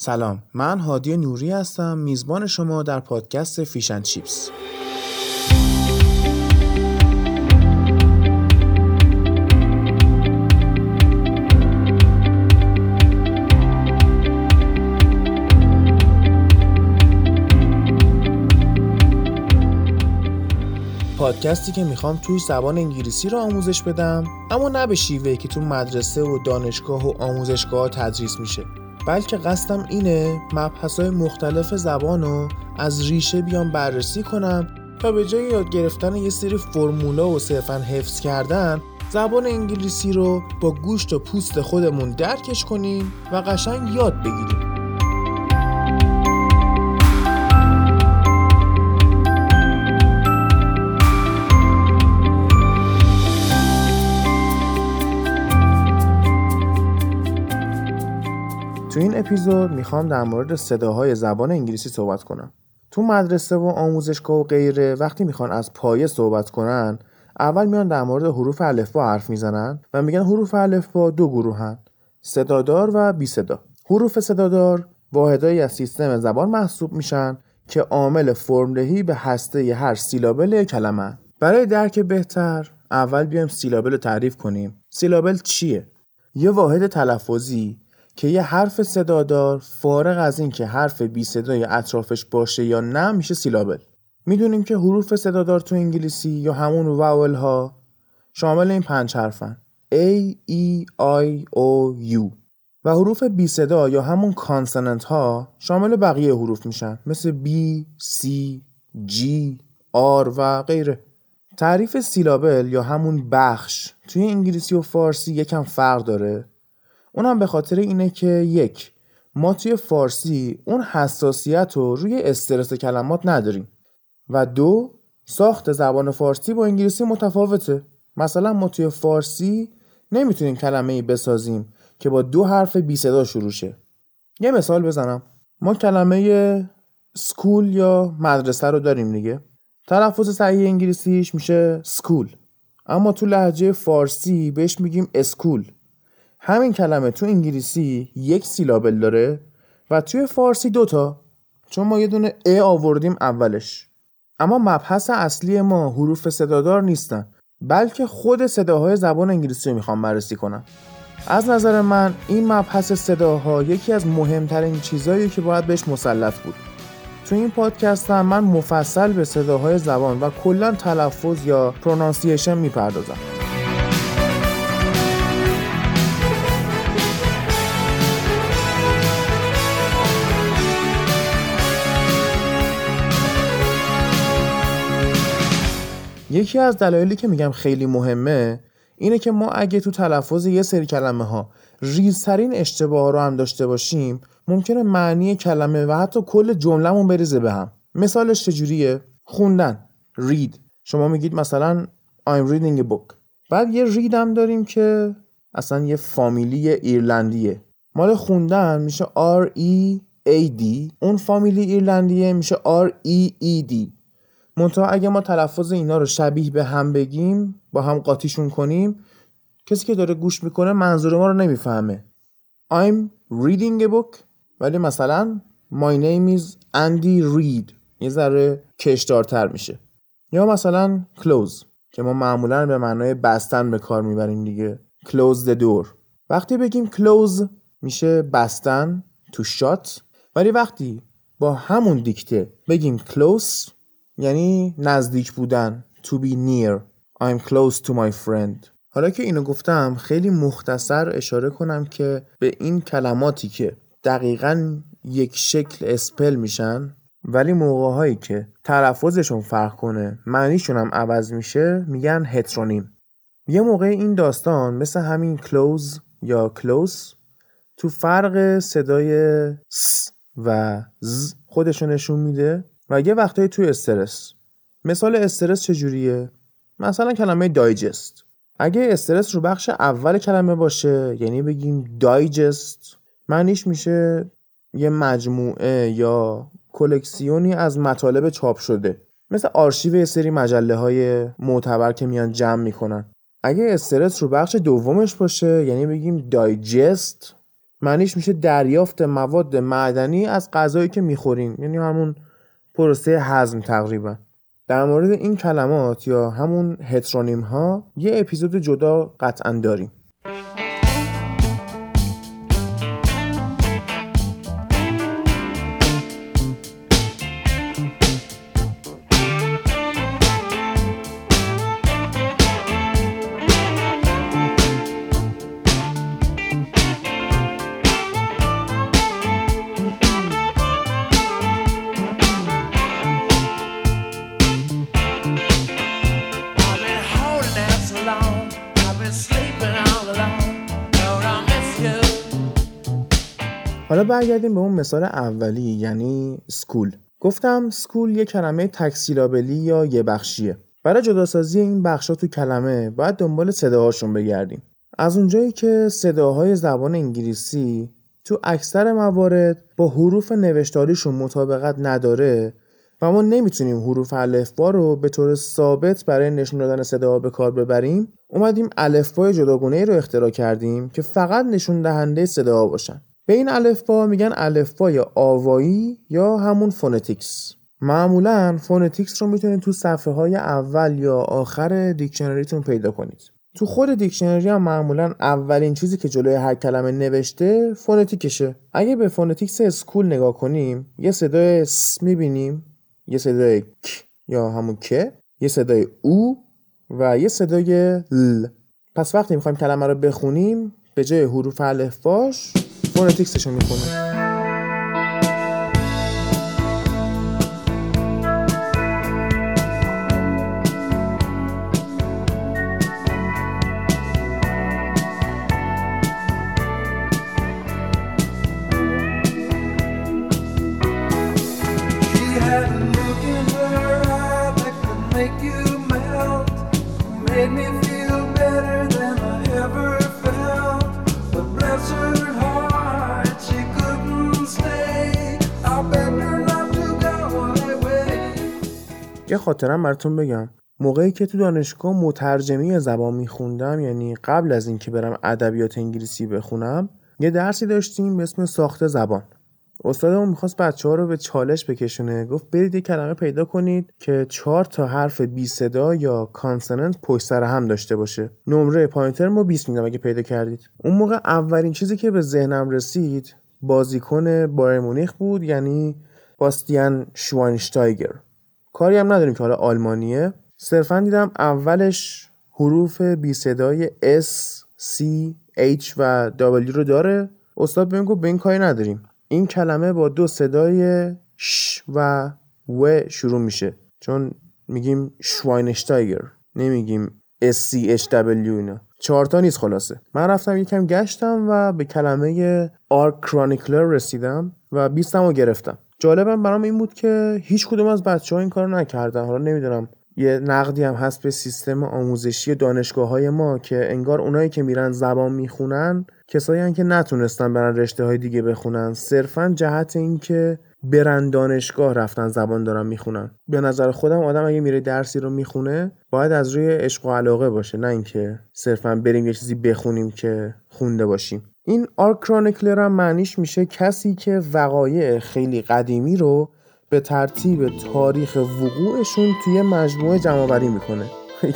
سلام من هادی نوری هستم میزبان شما در پادکست فیشن چیپس پادکستی که می‌خوام توی زبان انگلیسی رو آموزش بدم اما نه به شیوهی که تو مدرسه و دانشگاه و آموزشگاه تدریس میشه. بلکه قصدم اینه مبحث مختلف زبان رو از ریشه بیام بررسی کنم تا به جای یاد گرفتن یه سری فرمولا و صرفا حفظ کردن زبان انگلیسی رو با گوشت و پوست خودمون درکش کنیم و قشنگ یاد بگیریم. تو این اپیزود می‌خوام در مورد صداهای زبان انگلیسی صحبت کنم. تو مدرسه و آموزشگاه و غیره وقتی می‌خوان از پایه صحبت کنن اول میان در مورد حروف الفبا حرف می‌زنن و میگن حروف الفبا دو گروهن صدادار و بی صدا. حروف صدادار واحدایی از سیستم زبان محسوب میشن که عامل فرمدهی به هسته هر سیلابل کلمه. برای درک بهتر اول بیایم سیلابل رو تعریف کنیم. سیلابل چیه؟ یه واحد تلفظی که یه حرف صدادار فارغ از اینکه حرف بی صدای اطرافش باشه یا نه میشه سیلابل. می‌دونیم که حروف صدادار تو انگلیسی یا همون واول ها شامل این پنج حرفن. A, E, I, O, U. و حروف بی صدا یا همون کانسننت ها شامل بقیه حروف میشن. مثل B, C, G, R و غیره. تعریف سیلابل یا همون بخش توی انگلیسی و فارسی یکم فرق داره. اونم به خاطر اینه که یک ما توی فارسی اون حساسیت رو روی استرس کلمات نداریم. و دو ساخت زبان فارسی با انگلیسی متفاوته. مثلا ما توی فارسی نمی‌تونیم کلمه ای بسازیم که با دو حرف بی صدا شروع شه. یه مثال بزنم. ما کلمه school یا مدرسه رو داریم دیگه. تلفظ صحیح انگلیسیش میشه school. اما تو لهجه فارسی بهش میگیم اسکول. همین کلمه تو انگلیسی یک سیلابل داره و توی فارسی دوتا چون ما یه دونه ا آوردیم اولش. اما مبحث اصلی ما حروف صدادار نیستن بلکه خود صداهای زبان انگلیسی رو می‌خوام بررسی کنم. از نظر من این مبحث صداها یکی از مهمترین چیزهایی که باید بهش مسلط بود. تو این پادکست من مفصل به صداهای زبان و کلا تلفظ یا پرونانسیشن می‌پردازم. یکی از دلایلی که میگم خیلی مهمه اینه که ما اگه تو تلفظ یه سری کلمه ها ریزترین اشتباه رو هم داشته باشیم ممکنه معنی کلمه و حتی کل جملهمون بریزه به هم. مثالش چجوریه؟ خوندن. Read. شما میگید مثلا I'm reading a book. بعد یه read هم داریم که اصلا یه فامیلی ایرلندیه. مال خوندن میشه R E A D. اون فامیلی ایرلندیه میشه R E E D. منتها اگه ما تلفظ اینا رو شبیه به هم بگیم با هم قاطیشون کنیم کسی که داره گوش می‌کنه منظور ما رو نمی‌فهمه. I'm reading a book ولی مثلا My name is Andy Reed یه ذره کشدارتر میشه. یا مثلا close که ما معمولا به معنای بستن به کار می‌بریم دیگه. Close the door. وقتی بگیم close میشه بستن to shut. ولی وقتی با همون دیکته بگیم close یعنی نزدیک بودن to be near I'm close to my friend. حالا که اینو گفتم خیلی مختصر اشاره کنم که به این کلماتی که دقیقا یک شکل اسپل میشن ولی موقع که تلفظشون فرق کنه معنیشون هم عوض میشه میگن هترونیم یه موقع این داستان مثل همین کلوز یا کلوز تو فرق صدای س و ز خودشون نشون میده. و یه وقتایی توی استرس. مثال استرس چجوریه؟ مثلا کلمه دایجست. اگه استرس رو بخش اول کلمه باشه یعنی بگیم دایجست معنیش میشه یه مجموعه یا کلکسیونی از مطالب چاپ شده. مثل آرشیو یه سری مجله های معتبر که میان جمع می‌کنن. اگه استرس رو بخش دومش باشه یعنی بگیم دایجست معنیش میشه دریافت مواد معدنی از غذایی که می‌خورین یعنی همون پروسه هضم تقریبا. در مورد این کلمات یا همون هترونیم ها یه اپیزود جدا قطعا داریم. حالا برگردیم به اون مثال اولی یعنی سکول. گفتم سکول یه کلمه تکسیلابلی یا یه بخشیه. برای جداسازی این بخشا تو کلمه باید دنبال صداهاشون بگردیم. از اونجایی که صداهای زبان انگلیسی تو اکثر موارد با حروف نوشتاریشون مطابقت نداره و ما نمی‌تونیم حروف الفبا رو به طور ثابت برای نشون دادن صداها به کار ببریم اومدیم الفبای جداگونه ای رو اختراع کردیم که فقط نشون دهنده صداها باشن. به این الفبا میگن الفبای آوایی یا همون phonetics. معمولا phonetics رو می‌تونید تو صفحه های اول یا آخر دیکشنریتون پیدا کنید. تو خود دیکشنری هم معمولا اولین چیزی که جلوی هر کلمه نوشته phonetics شه. اگه به phonetics school نگاه کنیم یه صدای س می‌بینیم یه صدای ک یا همون که یه صدای او و یه صدای ل. پس وقتی می‌خوایم کلمه رو بخونیم به جای حروف الفباش فونتیکسشو می‌خونیم یه خاطرم براتون بگم. موقعی که تو دانشگاه مترجمی زبان میخوندم یعنی قبل از اینکه برم ادبیات انگلیسی بخونم یه درسی داشتیم به اسم ساخت زبان. استادمون می‌خواست بچه ها رو به چالش بکشونه. گفت برید یه کلمه پیدا کنید که چهار تا حرف بی صدا یا کانسننت پشت سر هم داشته باشه. نمره پایینتر ما 20 میدم اگه پیدا کردید. اون موقع اولین چیزی که به ذهنم رسید بازیکن بایر مونیخ بود یعنی باستیان شواینشتایگر کاری هم نداریم که حالا آلمانیه. صرفا دیدم اولش حروف بی صدای S, C, H و W رو داره. استاد بهم گفت به این کاری نداریم. این کلمه با دو صدای ش و و شروع میشه. چون میگیم شواینشتایگر نمیگیم S, C, H, W اینا. چهارتا نیست خلاصه. من رفتم یکم گشتم و به کلمه آرک کرانیکلر رسیدم و بیستم رو گرفتم. جالبم برام این بود که هیچ کدوم از بچه ها این کار نکردن. حالا نمی‌دونم یه نقدی هم هست به سیستم آموزشی دانشگاه های ما که انگار اونایی که میرن زبان می‌خونن کسایی که نتونستن برن رشته های دیگه بخونن. صرفا جهت اینکه برن دانشگاه رفتن زبان دارن می‌خونن. به نظر خودم آدم اگه میره درسی رو می‌خونه باید از روی عشق و علاقه باشه نه اینکه صرفا بریم یه چیزی بخونیم که خونده باشیم. این آرک کرانیکلر هم معنیش میشه کسی که وقایع خیلی قدیمی رو به ترتیب تاریخ وقوعشون توی مجموعه جمع می‌کنه.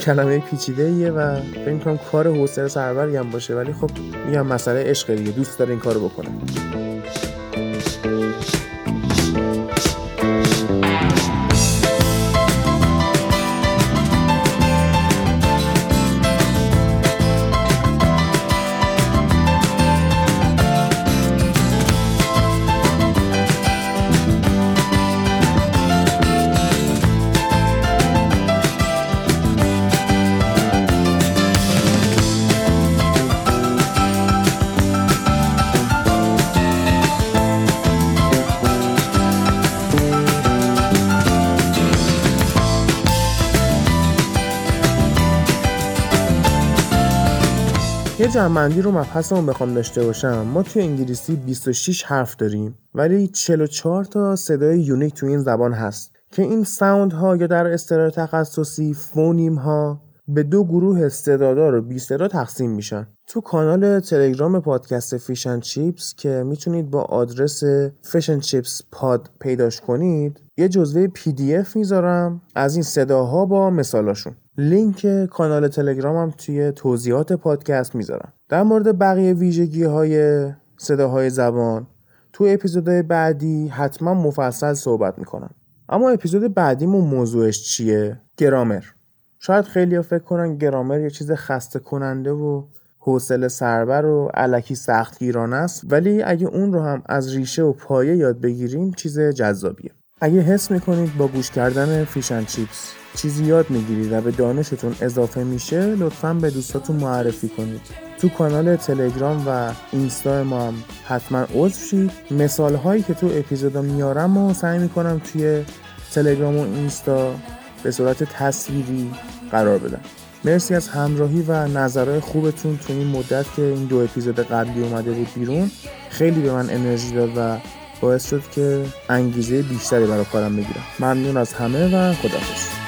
کلمه پیچیده ایه و فکر کنم کار حوصله سروری هم باشه ولی خب میگم مسئله عشق دیگه دوست داره این کارو بکنه. جمع‌بندی رو مبحثمون بخوام داشته باشم. ما توی انگلیسی 26 حرف داریم ولی 44 تا صدای unique توی این زبان هست که این sound ها یا در اصطلاح تخصصی phoneme ها به دو گروه صدادار و بی‌صدا تقسیم میشن. تو کانال تلگرام پادکست Fish and Chips که می‌تونید با آدرس Fish and Chips Pod پیداش کنید یه جزوه PDF می‌ذارم. از این صداها با مثالاشون. لینک کانال تلگرامم توی توضیحات پادکست می‌ذارم. در مورد بقیه ویژگی های صداهای زبان تو اپیزودهای بعدی حتما مفصل صحبت می‌کنم. اما اپیزود بعدیمون موضوعش چیه؟ گرامر. شاید خیلی فکر کنن گرامر یه چیز خسته کننده و حوصله سربر و علکی سختگیرانه است ولی اگه اون رو هم از ریشه و پایه یاد بگیریم چیز جذابیه. اگه حس می‌کنید با گوش کردن فیشن چیپس چیزی یاد می‌گیرید و به دانشتون اضافه میشه لطفا به دوستاتون معرفی کنید. تو کانال تلگرام و اینستا ما هم حتما عضو شید. مثال هایی که تو اپیزودا میارم و سعی می‌کنم توی تلگرام و اینستا به صورت تصویری قرار بدم. مرسی از همراهی و نظرهای خوبتون تو این مدت که این دو اپیزود قبلی اومده بود بیرون. خیلی به من انرژی داد و باعث شد که انگیزه بیشتری برای کارم بگیرم. ممنون از همه و خداحافظ.